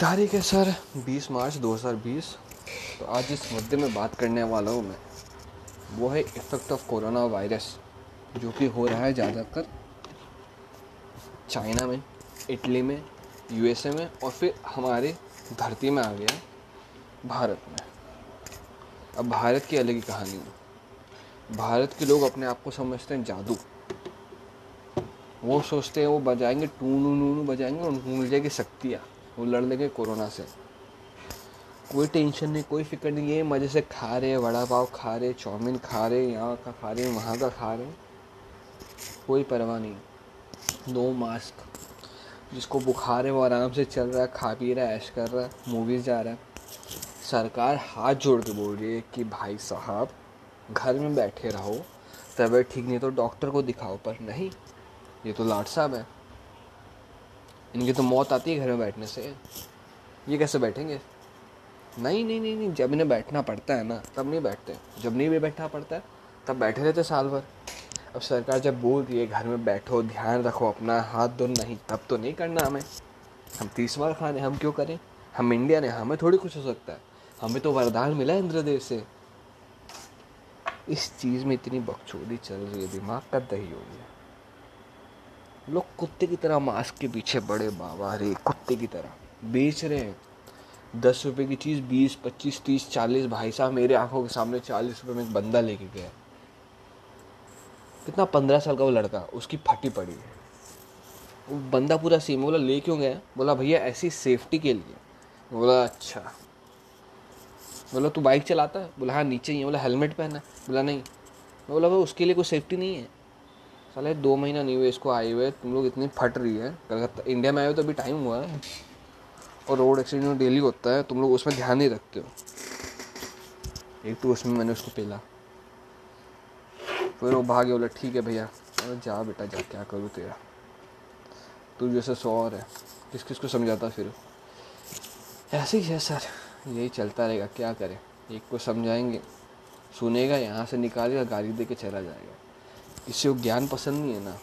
तारीख है सर? 20 मार्च 2020 तो आज जिस मुद्दे में बात करने वाला हूँ मैं। वो है इफ़ेक्ट ऑफ़ कोरोना वायरस जो कि हो रहा है ज़्यादातर चाइना में, इटली में, यूएसए में और फिर हमारे धरती में आ गया भारत में। अब भारत की अलग ही कहानी है। भारत के लोग अपने आप को समझते हैं जादू। वो सोचते हैं वो बजाएँगे टू नू नू बजाएँगे उनको मिल जाएगी शक्तियाँ। वो लड़ लेंगे कोरोना से। कोई टेंशन नहीं, कोई फ़िक्र नहीं, ये मज़े से खा रहे वड़ा पाव खा रहे चाउमीन खा रहे यहाँ का खा रहे वहाँ का खा रहे कोई परवाह नहीं। नो मास्क जिसको बुखार है वो आराम से चल रहा है, खा पी रहा है, ऐश कर रहा है मूवीज़ जा रहा है। सरकार हाथ जोड़ के बोल रही है कि भाई साहब, घर में बैठे रहो, तबीयत ठीक नहीं तो डॉक्टर को दिखाओ, पर नहीं, ये तो लाट साहब है। इनकी तो मौत आती है घर में बैठने से। ये कैसे बैठेंगे? नहीं नहीं नहीं नहीं, जब इन्हें बैठना पड़ता है ना, तब नहीं बैठते। जब नहीं भी बैठना पड़ता है, तब बैठे रहते साल भर। अब सरकार जब बोल रही है, घर में बैठो, ध्यान रखो अपना, हाथ धो, नहीं, तब तो नहीं करना हमें। हम तीस बार खाने, हम क्यों करें? हम इंडिया ने, हमें थोड़ी कुछ हो सकता है। हमें तो वरदान मिला है इंद्रदेव से। इस चीज़ में इतनी बकचोदी चल रही है, दिमाग का दही हो गया। लोग कुत्ते की तरह मास्क के पीछे बड़े बाबा रे, कुत्ते की तरह। बेच रहे हैं। दस रुपए की चीज़, बीस, पच्चीस, तीस, चालीस, भाई साहब, मेरे आँखों के सामने चालीस रुपए में एक बंदा लेके गया। कितना पंद्रह साल का वो लड़का, उसकी फटी पड़ी है। वो बंदा पूरा सीम बोला, ले क्यों गया? बोला, भैया, ऐसी सेफ्टी के लिए। बोला अच्छा। बोला, तू बाइक चलाता है? बोला हाँ नीचे ही है। बोला, हेलमेट पहना बोला, नहीं। बोला, भाई, उसके लिए कोई सेफ्टी नहीं है। साले दो महीना नहीं हुए इसको आए हुए, तुम लोग इतनी फट रही है। कलकत्ता इंडिया में आए हुए तो अभी टाइम हुआ है। और रोड एक्सीडेंट डेली होता है, तुम लोग उसमें ध्यान नहीं रखते हो। एक तो उसमें मैंने उसको पेला। फिर वो भागे, बोला, ठीक है भैया, अरे जा बेटा, जा, क्या करूँ तेरा? तू जैसे सौ और है किस किस को समझाता फिर? ऐसे ही है सर, यही चलता रहेगा, क्या करें? एक को समझाएँगे, सुनेगा, यहाँ से निकालेगा गाली दे के चला जाएगा। किसी को ज्ञान पसंद नहीं है ना,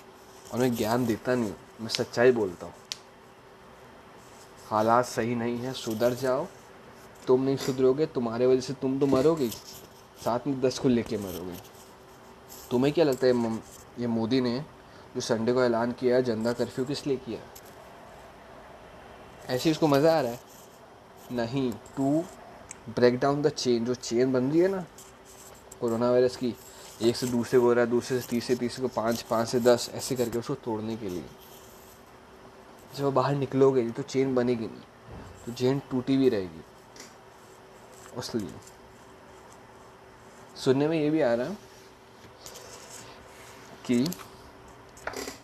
और मैं ज्ञान देता नहीं मैं सच्चाई बोलता हूँ। हालात सही नहीं है, सुधर जाओ। तुम नहीं सुधरोगे, तुम्हारे वजह से तुम तो मरोगे साथ में दस को लेके मरोगे। तुम्हें क्या लगता है ये मोदी ने जो संडे को ऐलान किया है जनता कर्फ्यू किस लिए किया? ऐसे उसको मज़ा आ रहा है? नहीं to break down the chain जो चेन बन रही है ना, कोरोना वायरस की एक से दूसरे को हो रहा है, दूसरे से तीसरे तीसरे को पाँच पाँच से दस, ऐसे करके उसको तोड़ने के लिए। जब बाहर निकलोगे तो चेन बनेगी नहीं तो चेन टूटी भी रहेगी इसलिए सुनने में ये भी आ रहा है कि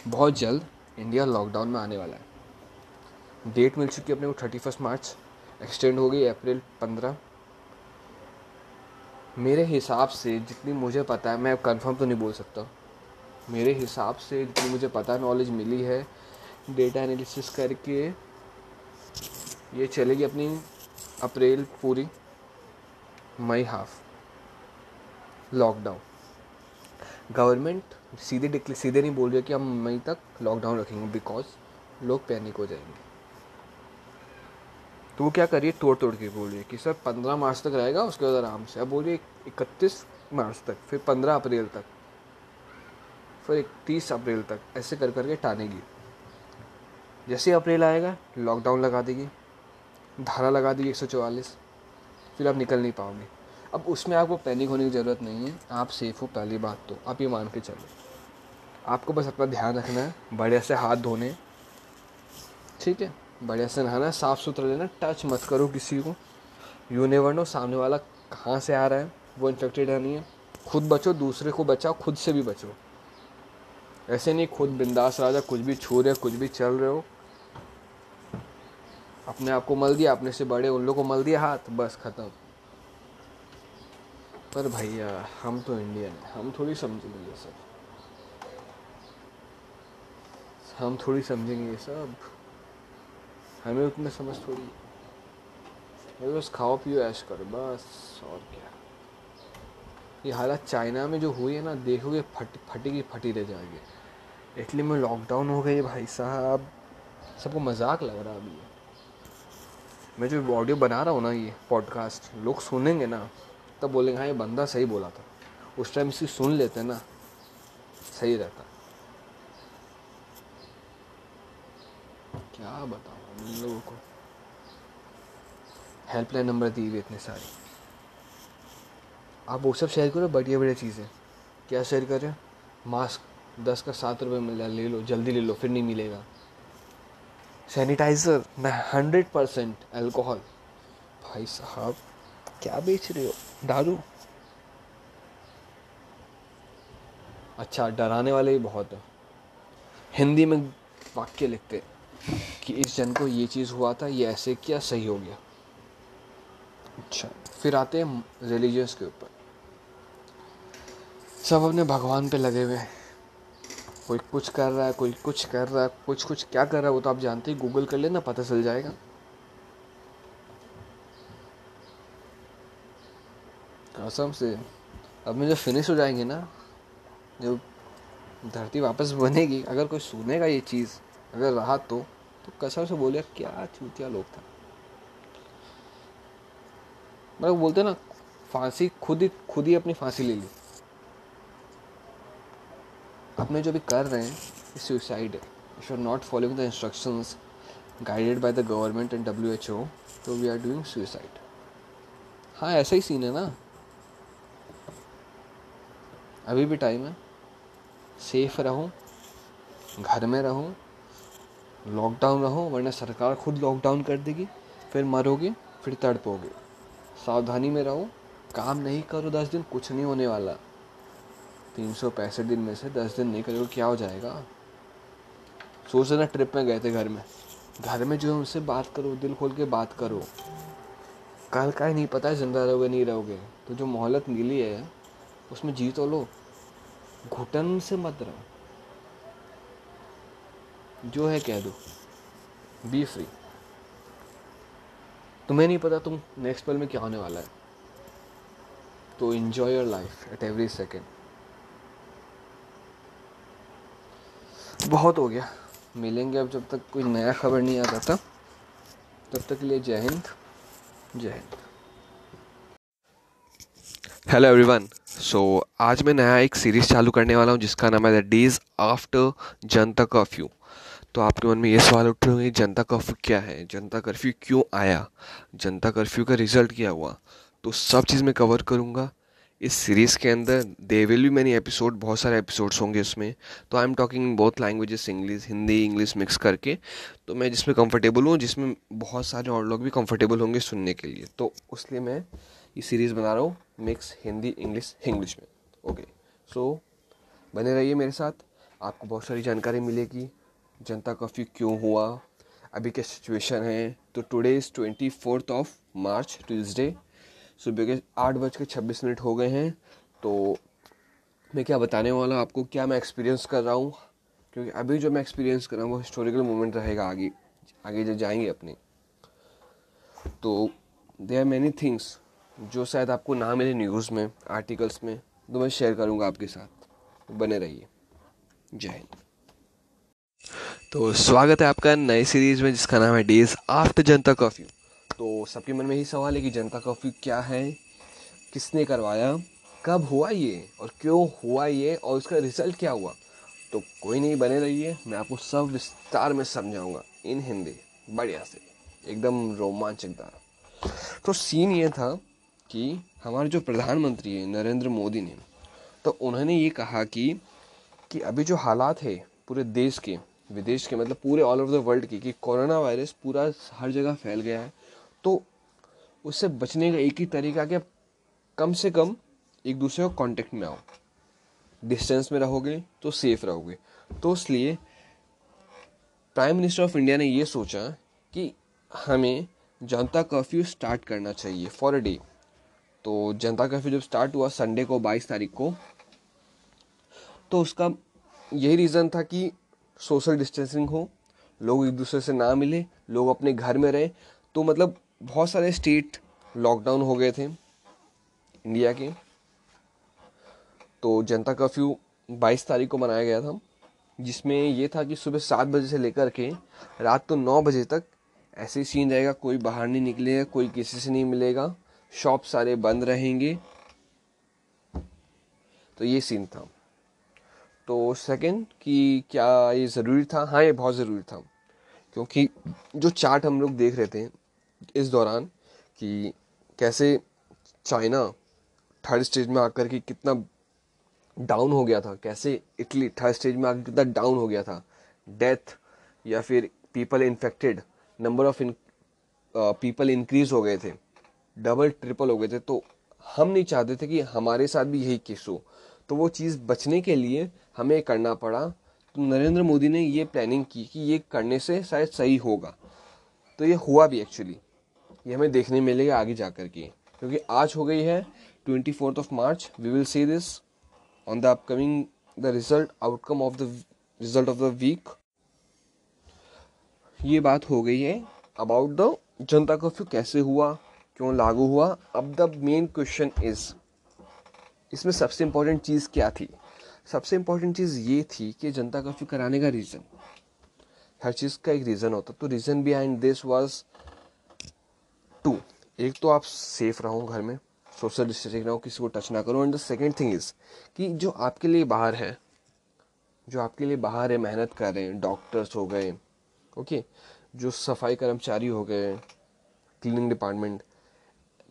बहुत जल्द इंडिया लॉकडाउन में आने वाला है। डेट मिल चुकी है अपने को थर्टी फ़र्स्ट मार्च एक्सटेंड हो गई अप्रैल पंद्रह। मेरे हिसाब से जितनी मुझे पता है, मैं कंफर्म तो नहीं बोल सकता। मेरे हिसाब से जितनी मुझे पता नॉलेज मिली है। डेटा एनालिसिस करके ये चलेगी अपनी अप्रैल पूरी, मई हाफ़ लॉकडाउन गवर्नमेंट सीधे सीधे नहीं बोल रही कि हम मई तक लॉकडाउन रखेंगे बिकॉज़ लोग पैनिक हो जाएँगे। तो वो क्या करिए तोड़ तोड़ के बोल रही है कि, सर, पंद्रह मार्च तक रहेगा, उसके बाद आराम से। अब बोलिए, इकतीस मार्च तक, फिर पंद्रह अप्रैल तक, फिर इकतीस अप्रैल तक, ऐसे कर करके टानेगी। जैसे अप्रैल आएगा लॉकडाउन लगा देगी, धारा लगा देगी एक सौ चौवालीस, फिर आप निकल नहीं पाओगे। अब उसमें आपको पैनिक होने की ज़रूरत नहीं है, आप सेफ़ हो, पहली बात तो। आप ये मान के चलो। आपको बस अपना ध्यान रखना है, बढ़िया से हाथ धोने। ठीक है? बढ़िया से नहाना साफ़ सुथरा लेना टच मत करो किसी को। यू नो सामने वाला कहाँ से आ रहा है, वो इन्फेक्टेड है नहीं है। खुद बचो, दूसरे को बचाओ, खुद से भी बचो। ऐसे नहीं, खुद बिंदास राजा कुछ भी छू रहे कुछ भी चल रहे हो। अपने आप को मल दिया, अपने से बड़े उन लोग को मल दिया हाथ, बस ख़त्म। पर भैया, हम तो इंडियन हैं, हम थोड़ी समझेंगे ये सब। हम थोड़ी समझेंगे ये सब। हमें उतना समझ थोड़ी है। बस खाओ, पियो, ऐश करो, बस, और क्या। ये हालत चाइना में जो हुई है ना, देखोगे फट फटी की फटी रह जाएगी। इटली में लॉकडाउन हो गई भाई साहब। सबको मज़ाक लग रहा अभी। मैं जो ऑडियो बना रहा हूँ ना ये पॉडकास्ट लोग सुनेंगे ना, तब बोलेंगे हाँ ये बंदा सही बोला था। उस टाइम इसी सुन लेते ना, सही रहता। क्या बताऊँ इन लोगों को? हेल्पलाइन नंबर दी हुई इतने सारे। आप वो सब शेयर करो, बढ़िया बढ़िया चीज़ें। क्या शेयर कर रहे करें मास्क दस का सात रुपये मिल ले लो, जल्दी ले लो, फिर नहीं मिलेगा। सैनिटाइज़र न हंड्रेड परसेंट एल्कोहल भाई साहब, क्या बेच रहे हो? दारू? अच्छा डराने वाले भी बहुत है। हिंदी में वाक्य लिखते कि इस जन को ये चीज़ हुआ था ये ऐसे किया सही हो गया। अच्छा। फिर आते हैं रिलीजियस के ऊपर। सब अपने भगवान पे लगे हुए हैं। कोई कुछ कर रहा है कोई कुछ कर रहा है कुछ कुछ क्या कर रहा है वो तो आप जानते ही गूगल कर लेना पता चल जाएगा। कसम से अब में जब फिनिश हो जाएँगे ना जब धरती वापस बनेगी अगर कोई सुनेगा ये चीज़ अगर रहा तो तो कसम से बोले, क्या चूतिया लोग था? मतलब बोलते ना, फांसी खुद ही खुद ही अपनी फांसी ले ली। अपने जो भी कर रहे हैं सुसाइड है। If you are not following the instructions guided by the government and W H O तो वी आर डूइंग सुसाइड हाँ ऐसा ही सीन है ना। अभी भी टाइम है। सेफ़ रहो, घर में रहो लॉकडाउन रहो, वरना सरकार खुद लॉकडाउन कर देगी, फिर मरोगे, फिर तड़पोगे। सावधानी में रहो, काम नहीं करो दस दिन, कुछ नहीं होने वाला। तीन सौ पैंसठ दिन में से दस दिन नहीं करोगे, क्या हो जाएगा? सोच ना ट्रिप में गए थे घर में। घर में जो है, उनसे बात करो, दिल खोल के बात करो। कल का ही नहीं पता है, ज़िंदा रहोगे, नहीं रहोगे। तो जो मोहलत मिली है, उसमें जी तो लो। घुटन से मत रहो। जो है कह दो। बी फ्री तुम्हें नहीं पता तुम नेक्स्ट पल में क्या होने वाला है। तो enjoy your life at every second बहुत हो गया। मिलेंगे अब जब तक कोई नया खबर नहीं आ जाता तब तक के लिए जय हिंद। जय हिंद। हेलो एवरीवन सो आज मैं नया एक सीरीज़ चालू करने वाला हूँ, जिसका नाम है the days after Janata curfew तो आपके मन में ये सवाल उठ रहे होंगे, जनता कर्फ्यू क्या है? जनता कर्फ्यू क्यों आया? जनता कर्फ्यू का रिज़ल्ट क्या हुआ? तो सब चीज़ मैं कवर करूँगा। इस सीरीज़ के अंदर they will be many episode बहुत सारे एपिसोड्स होंगे उसमें। तो I am talking both languages English Hindi English mix करके। तो मैं जिसमें कंफर्टेबल हूँ, जिसमें बहुत सारे और लोग भी कंफर्टेबल होंगे सुनने के लिए। तो उसलिए मैं ये सीरीज़ बना रहा हूँ मिक्स हिंदी इंग्लिश इंग्लिश में। ओके सो बने रहिए मेरे साथ। आपको बहुत सारी जानकारी मिलेगी। जनता कर्फ्यू क्यों हुआ? अभी क्या सिचुएशन है? तो today is twenty fourth of March Tuesday सुबह के आठ बज के छब्बीस मिनट हो गए हैं। तो मैं क्या बताने वाला हूँ आपको? क्या मैं एक्सपीरियंस कर रहा हूँ? क्योंकि अभी जो मैं एक्सपीरियंस कर रहा हूँ, वो हिस्टोरिकल मोमेंट रहेगा आगे। आगे जो जाएँगे अपने। तो दे आर मैनी थिंग्स जो शायद आपको ना मिले न्यूज़ में आर्टिकल्स में तो मैं शेयर करूँगा आपके साथ। बने रहिए। जय हिंद। तो स्वागत है आपका नए सीरीज़ में, जिसका नाम है डेज़ आफ्टर जनता कर्फ्यू तो सबके मन में यही सवाल है कि जनता कर्फ्यू क्या है? किसने करवाया? कब हुआ ये? और क्यों हुआ ये? और उसका रिज़ल्ट क्या हुआ? तो कोई नहीं, बने रहिए। मैं आपको सब विस्तार में समझाऊँगा, इन हिंदी, बढ़िया से। एकदम रोमांचकदार तो सीन ये था कि हमारे जो प्रधानमंत्री हैं, नरेंद्र मोदी ने तो उन्होंने ये कहा कि कि अभी जो हालात है पूरे देश के विदेश के मतलब पूरे ऑल ओवर द वर्ल्ड की, कि कोरोना वायरस पूरा हर जगह फैल गया है। तो उससे बचने का एक ही तरीका कि कम से कम एक दूसरे को कांटेक्ट में आओ। डिस्टेंस में रहोगे तो सेफ़ रहोगे। तो इसलिए प्राइम मिनिस्टर ऑफ़ इंडिया ने ये सोचा कि हमें जनता कर्फ्यू स्टार्ट करना चाहिए फॉर अ डे तो जनता कर्फ्यू जब स्टार्ट हुआ संडे को 22 तारीख को तो उसका यही रीज़न था कि सोशल डिस्टेंसिंग हो, लोग एक दूसरे से ना मिले, लोग अपने घर में रहे तो मतलब बहुत सारे स्टेट लॉकडाउन हो गए थे इंडिया के। तो जनता कर्फ्यू 22 तारीख को मनाया गया था, जिसमें ये था कि सुबह सात बजे से लेकर के रात को नौ बजे तक ऐसे सीन रहेगा, कोई बाहर नहीं निकलेगा, कोई किसी से नहीं मिलेगा शॉप सारे बंद रहेंगे। तो ये सीन था। तो सेकंड कि क्या ये ज़रूरी था? हाँ ये बहुत ज़रूरी था। क्योंकि जो चार्ट हम लोग देख रहे थे इस दौरान कि कैसे चाइना थर्ड स्टेज में आकर के कितना डाउन हो गया था, कैसे इटली थर्ड स्टेज में आकर कितना डाउन हो गया था। डेथ या फिर people infected number of people increase हो गए थे डबल ट्रिपल हो गए थे। तो हम नहीं चाहते थे कि हमारे साथ भी यही केस हो। तो वो चीज़ बचने के लिए हमें करना पड़ा। तो नरेंद्र मोदी ने ये प्लानिंग की कि ये करने से शायद सही होगा। तो ये हुआ भी एक्चुअली ये हमें देखने मिलेगा आगे जा कर के। क्योंकि आज हो गई है twenty fourth of March we will see this on the upcoming the result outcome of the result of the week ये बात हो गई है अबाउट द जनता कर्फ्यू कैसे हुआ, क्यों लागू हुआ। अब द मेन क्वेश्चन इज़ इसमें सबसे इम्पोर्टेंट चीज़ क्या थी? सबसे इम्पोर्टेंट चीज़ ये थी कि जनता कर्फ्यू कराने का रीज़न हर चीज़ का एक रीज़न होता। तो reason behind this was to एक तो आप सेफ़ रहो घर में सोशल डिस्टेंसिंग रहो, किसी को टच ना करो। And the second thing is कि जो आपके लिए बाहर है, जो आपके लिए बाहर है, मेहनत कर रहे हैं डॉक्टर्स हो गए ओके जो सफ़ाई कर्मचारी हो गए क्लीनिंग डिपार्टमेंट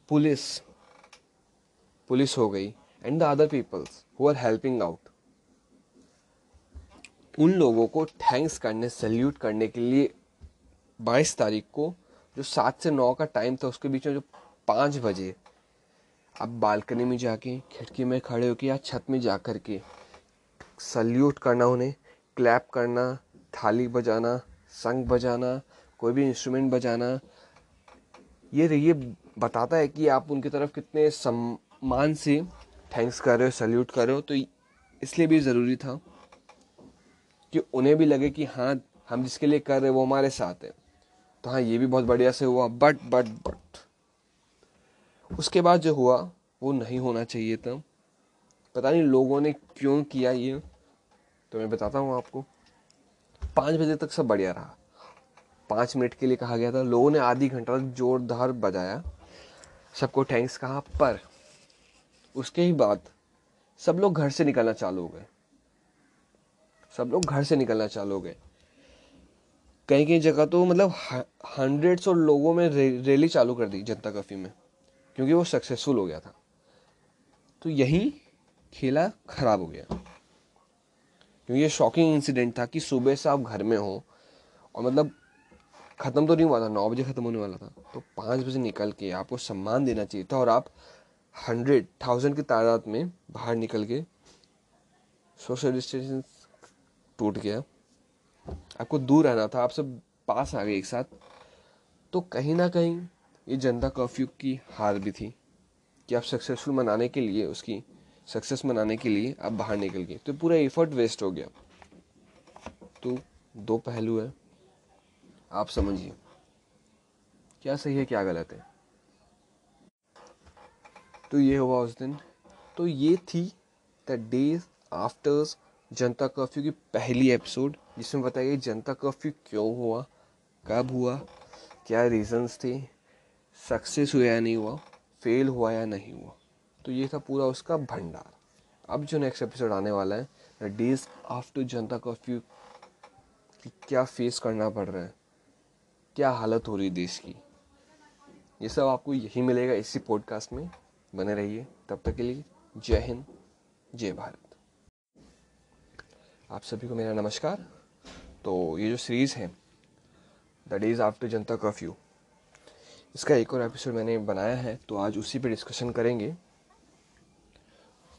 पुलिस पुलिस हो गई and the other peoples who are helping out उन लोगों को थैंक्स करने सल्यूट करने के लिए 22 तारीख को जो सात से नौ का टाइम था, उसके बीच में जो पाँच बजे, आप बालकनी में जाके, खिड़की में खड़े होकर या छत में जा कर के सल्यूट करना उन्हें क्लैप करना, थाली बजाना, संग बजाना, कोई भी इंस्ट्रूमेंट बजाना, ये ये बताता है कि आप उनकी तरफ़ कितने सम्मान से थैंक्स कर रहे हो, सल्यूट कर रहे हो तो इसलिए भी ज़रूरी था कि उन्हें भी लगे कि हाँ हम जिसके लिए कर रहे हैं, वो हमारे साथ है। तो हाँ ये भी बहुत बढ़िया से हुआ बट बट बट उसके बाद जो हुआ, वो नहीं होना चाहिए था। पता नहीं लोगों ने क्यों किया ये तो मैं बताता हूँ आपको। पाँच बजे तक सब बढ़िया रहा। पाँच मिनट के लिए कहा गया था। लोगों ने आधी घंटा जोरदार बजाया। सबको थैंक्स कहा, पर उसके ही बाद सब लोग घर से निकलना चालू हो गए। सब लोग घर से निकलना चालू हो गए। कहीं कहीं जगह तो मतलब हंड्रेड्स और लोगों में रैली चालू कर दी जनता कर्फ्यू में, क्योंकि वो सक्सेसफुल हो गया था। तो यही खेला खराब हो गया। क्योंकि ये शॉकिंग इंसिडेंट था कि सुबह से आप घर में हो और मतलब ख़त्म तो नहीं हुआ था, नौ बजे ख़त्म होने वाला था। तो पाँच बजे निकल के आपको सम्मान देना चाहिए था और आप हंड्रेड थाउज़ेंड की तादाद में बाहर निकल के सोशल डिस्टेंस टूट गया। आपको दूर रहना था, आप सब पास आ गए एक साथ। तो कहीं ना कहीं ये जनता कर्फ्यू की हार भी थी कि आप सक्सेसफुल मनाने के लिए, उसकी सक्सेस मनाने के लिए आप बाहर निकल गए। तो पूरा एफर्ट वेस्ट हो गया। तो दो पहलू है। आप समझिए। क्या सही है, क्या गलत है? तो ये हुआ उस दिन। तो ये थी the days afters Janata curfew की पहली एपिसोड जिसमें बताइए जनता कर्फ्यू क्यों हुआ, कब हुआ, क्या रीजंस थे सक्सेस हुआ या नहीं हुआ फेल हुआ या नहीं हुआ। तो ये था पूरा उसका भंडार। अब जो नेक्स्ट एपिसोड आने वाला है the days after Janata curfew क्या फेस करना पड़ रहा है, क्या हालत हो रही है देश की, ये सब आपको यही मिलेगा इसी पॉडकास्ट में। बने रहिए। तब तक के लिए जय हिंद, जय भारत। आप सभी को मेरा नमस्कार। तो ये जो सीरीज़ है the days after Janata curfew इसका एक और एपिसोड मैंने बनाया है तो आज उसी पे डिस्कशन करेंगे।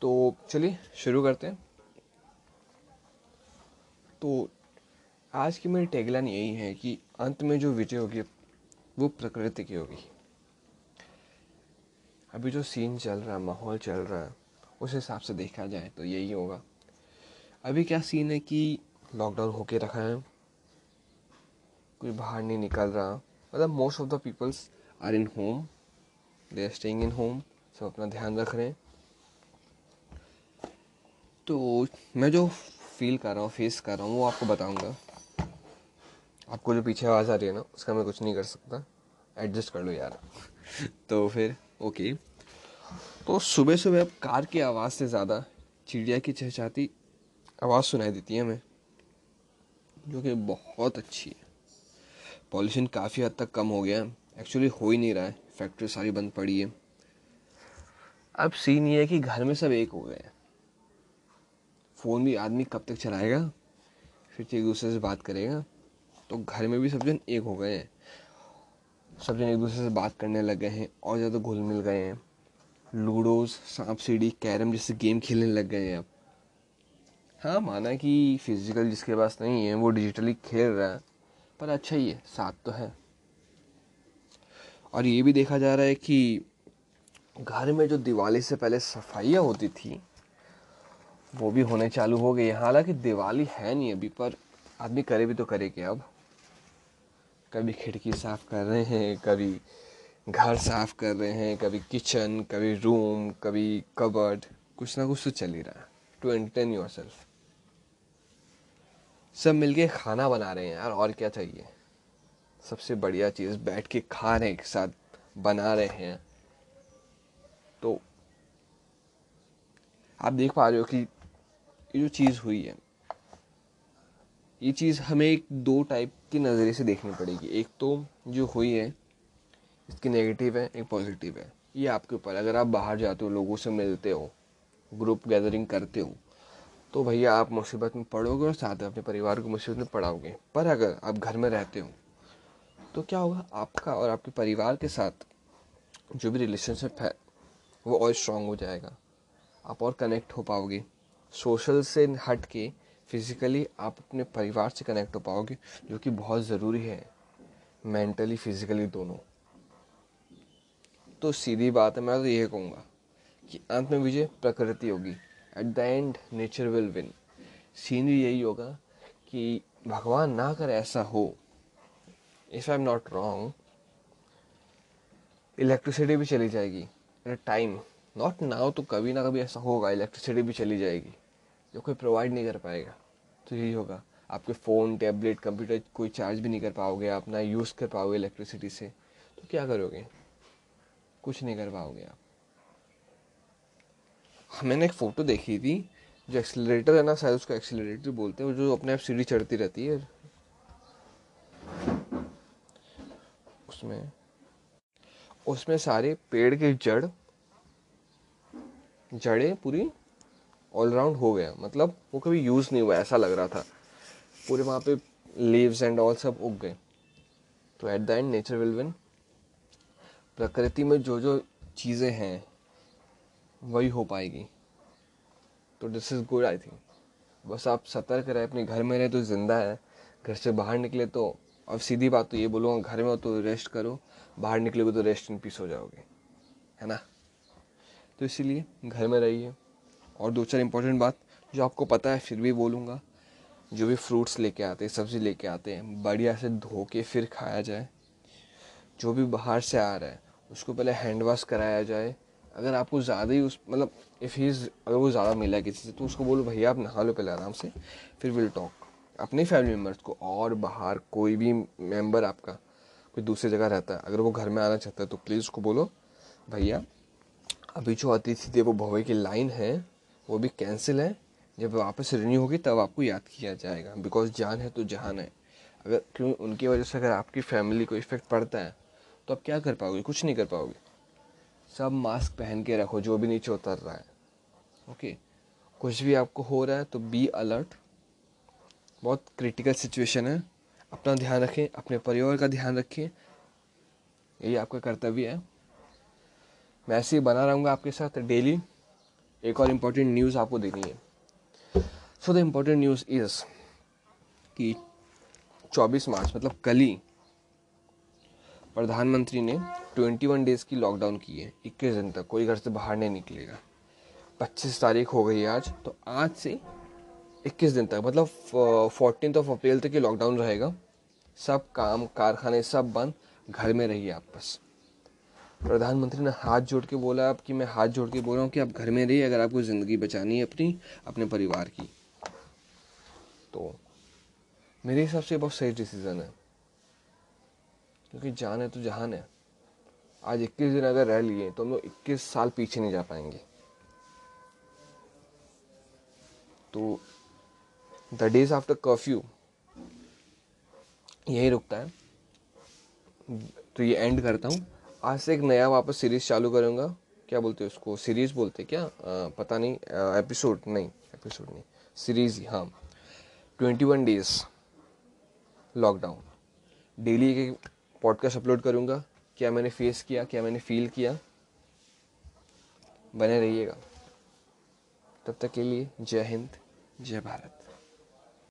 तो चलिए, शुरू करते हैं। तो आज की मेरी टैगलाइन यही है कि अंत में जो विजय होगी, वो प्रकृति की होगी। अभी जो सीन चल रहा है, माहौल चल रहा है, उस हिसाब से देखा जाए तो यही होगा। अभी क्या सीन है कि लॉकडाउन होके रखा है, कोई बाहर नहीं निकल रहा। मतलब most of the peoples are in home they are staying in home सब अपना ध्यान रख रहे हैं। तो मैं जो फील कर रहा हूँ फेस कर रहा हूँ, वो आपको बताऊँगा। आपको जो पीछे आवाज़ आ रही है ना, उसका मैं कुछ नहीं कर सकता। एडजस्ट कर लो यार। तो फिर ओके तो सुबह सुबह अब कार की आवाज़ से ज़्यादा चिड़िया की चहचाती आवाज़ सुनाई देती है हमें, जो कि बहुत अच्छी है। पॉल्यूशन काफ़ी हद तक कम हो गया है। एक्चुअली हो ही नहीं रहा है। फैक्ट्री सारी बंद पड़ी है। अब सीन ये है कि घर में सब एक हो गए हैं। फ़ोन भी आदमी कब तक चलाएगा? फिर एक दूसरे से बात करेगा। तो घर में भी सब जन एक हो गए हैं। सब जन एक दूसरे से बात करने लग गए हैं और ज़्यादा घुल मिल गए हैं। लूडोज, सांप सीढ़ी, कैरम जैसे गेम खेलने लग गए हैं अब। हाँ माना कि फ़िज़िकल जिसके पास नहीं है, वो डिजिटली खेल रहा है। पर अच्छा ही है, साथ तो है। और ये भी देखा जा रहा है कि घर में जो दिवाली से पहले सफाइयाँ होती थी, वो भी होने चालू हो गई हालाँकि दिवाली है नहीं अभी, पर आदमी करे भी तो करे क्या अब। कभी खिड़की साफ़ कर रहे हैं, कभी घर साफ़ कर रहे हैं, कभी किचन कभी रूम कभी कबर्ड कुछ ना कुछ तो चल ही रहा है टू एंटरटेन योर सेल्फ सब मिलके खाना बना रहे हैं यार, और क्या चाहिए? सबसे बढ़िया चीज़, बैठ के खा रहे हैं एक साथ, बना रहे हैं। तो आप देख पा रहे हो कि ये जो चीज़ हुई है ये चीज़ हमें एक दो टाइप के नज़रिए से देखनी पड़ेगी। एक तो जो हुई है, इसकी नेगेटिव है, एक पॉजिटिव है। ये आपके ऊपर अगर आप बाहर जाते हो, लोगों से मिलते हो ग्रुप गैदरिंग करते हो तो भैया आप मुसीबत में पढ़ोगे और साथ अपने परिवार को मुसीबत में पढ़ाओगे पर अगर आप घर में रहते हो तो क्या होगा? आपका और आपके परिवार के साथ जो भी रिलेशनशिप है, वो और स्ट्रांग हो जाएगा। आप और कनेक्ट हो पाओगे। सोशल से हट के फिज़िकली आप अपने परिवार से कनेक्ट हो पाओगे, जो कि बहुत ज़रूरी है। मेंटली फिज़िकली दोनों। तो सीधी बात है, मैं तो यही कहूँगा कि अंत में विजय प्रकृति होगी। At the end nature will win scenery यही होगा कि भगवान ना कर ऐसा हो if I am not wrong electricity भी चली जाएगी। एट टाइम नॉट नाउ तो कभी ना कभी ऐसा होगा इलेक्ट्रिसिटी भी चली जाएगी। जो कोई प्रोवाइड नहीं कर पाएगा तो यही होगा। आपके फ़ोन टैबलेट कंप्यूटर कोई चार्ज भी नहीं कर पाओगे, आप ना यूज़ कर पाओगे इलेक्ट्रिसिटी से। तो क्या करोगे? कुछ नहीं कर पाओगे आप। मैंने एक फ़ोटो देखी थी, जो एक्सीलरेटर है ना, शायद उसको एक्सीलरेटर बोलते हैं जो अपने आप सीढ़ी चढ़ती रहती है। उसमें उसमें सारे पेड़ के जड़, जड़ें पूरी ऑलराउंड हो गया। मतलब वो कभी यूज़ नहीं हुआ, ऐसा लग रहा था। पूरे वहाँ पे लीव्स एंड ऑल सब उग गए। तो at the end nature will win प्रकृति में जो जो चीज़ें हैं, वही हो पाएगी। तो this is good I think बस आप सतर्क रहे, अपने घर में रहे तो ज़िंदा है। घर से बाहर निकले तो अब सीधी बात तो ये बोलूँगा, घर में हो तो रेस्ट करो। बाहर निकलोगे तो रेस्ट इन पीस हो जाओगे। है ना? तो इसीलिए घर में रहिए। और दो चार इंपॉर्टेंट बात जो आपको पता है, फिर भी बोलूँगा। जो भी फ्रूट्स लेके आते हैं, सब्ज़ी लेके आते हैं, बढ़िया से धो के फिर खाया जाए। जो भी बाहर से आ रहा है, उसको पहले हैंड वॉश कराया जाए। अगर आपको ज़्यादा ही उस मतलब इफ़ ही अगर वो ज़्यादा मिला किसी से तो उसको बोलो, भैया, आप नहा लो पहले आराम से, फिर विल टॉक अपने फैमिली मेंबर्स को, और बाहर कोई भी मेंबर आपका, कोई दूसरी जगह रहता है, अगर वो घर में आना चाहता है तो प्लीज़ उसको बोलो, भैया, अभी जो अतिथि देवो भवे की लाइन है वो भी कैंसिल है। जब वापस रिन्यू होगी, तब आपको याद किया जाएगा। बिकॉज़ जान है तो जहान है। अगर क्यों, उनकी वजह से अगर आपकी फैमिली को इफ़ेक्ट पड़ता है तो आप क्या कर पाओगे? कुछ नहीं कर पाओगे। सब मास्क पहन के रखो, जो भी नीचे उतर रहा है। ओके कुछ भी आपको हो रहा है तो बी अलर्ट बहुत क्रिटिकल सिचुएशन है। अपना ध्यान रखें, अपने परिवार का ध्यान रखें। यही आपका कर्तव्य है। मैं ऐसे ही बना रहूँगा आपके साथ डेली एक और इम्पोर्टेंट न्यूज़ आपको देनी है। So the important news is कि 24 मार्च मतलब कल ही प्रधानमंत्री ने 21 डेज़ की लॉकडाउन की है, इक्कीस दिन तक, कोई घर से बाहर नहीं निकलेगा। 25 तारीख हो गई आज तो आज से 21 दिन तक मतलब फोर्टीन ऑफ़ अप्रैल तक ये लॉकडाउन रहेगा। सब काम, कारखाने सब बंद, घर में रहिए आप बस। प्रधानमंत्री ने हाथ जोड़ के बोला अब कि मैं हाथ जोड़ के बोल रहा हूँ कि आप घर में रहिए, अगर आपको ज़िंदगी बचानी है अपनी, अपने परिवार की। तो मेरे हिसाब से बहुत सही डिसीज़न है। क्योंकि जान है तो जहान है। आज इक्कीस दिन अगर रह लिए तो हम लोग इक्कीस साल पीछे नहीं जा पाएँगे। तो द डेज़ आफ्टर कर्फ्यू यही रुकता है। तो ये एंड करता हूँ। आज से एक नया वापस सीरीज़ चालू करूँगा। क्या बोलते हैं उसको? सीरीज़ बोलते क्या? आ, पता नहीं। एपिसोड नहीं एपिसोड नहीं। सीरीज़ हाँ twenty one days lockdown daily एक पॉडकास्ट अपलोड करूँगा। क्या मैंने फेस किया क्या मैंने फील किया? बने रहिएगा। तब तक के लिए जय हिंद जय भारत।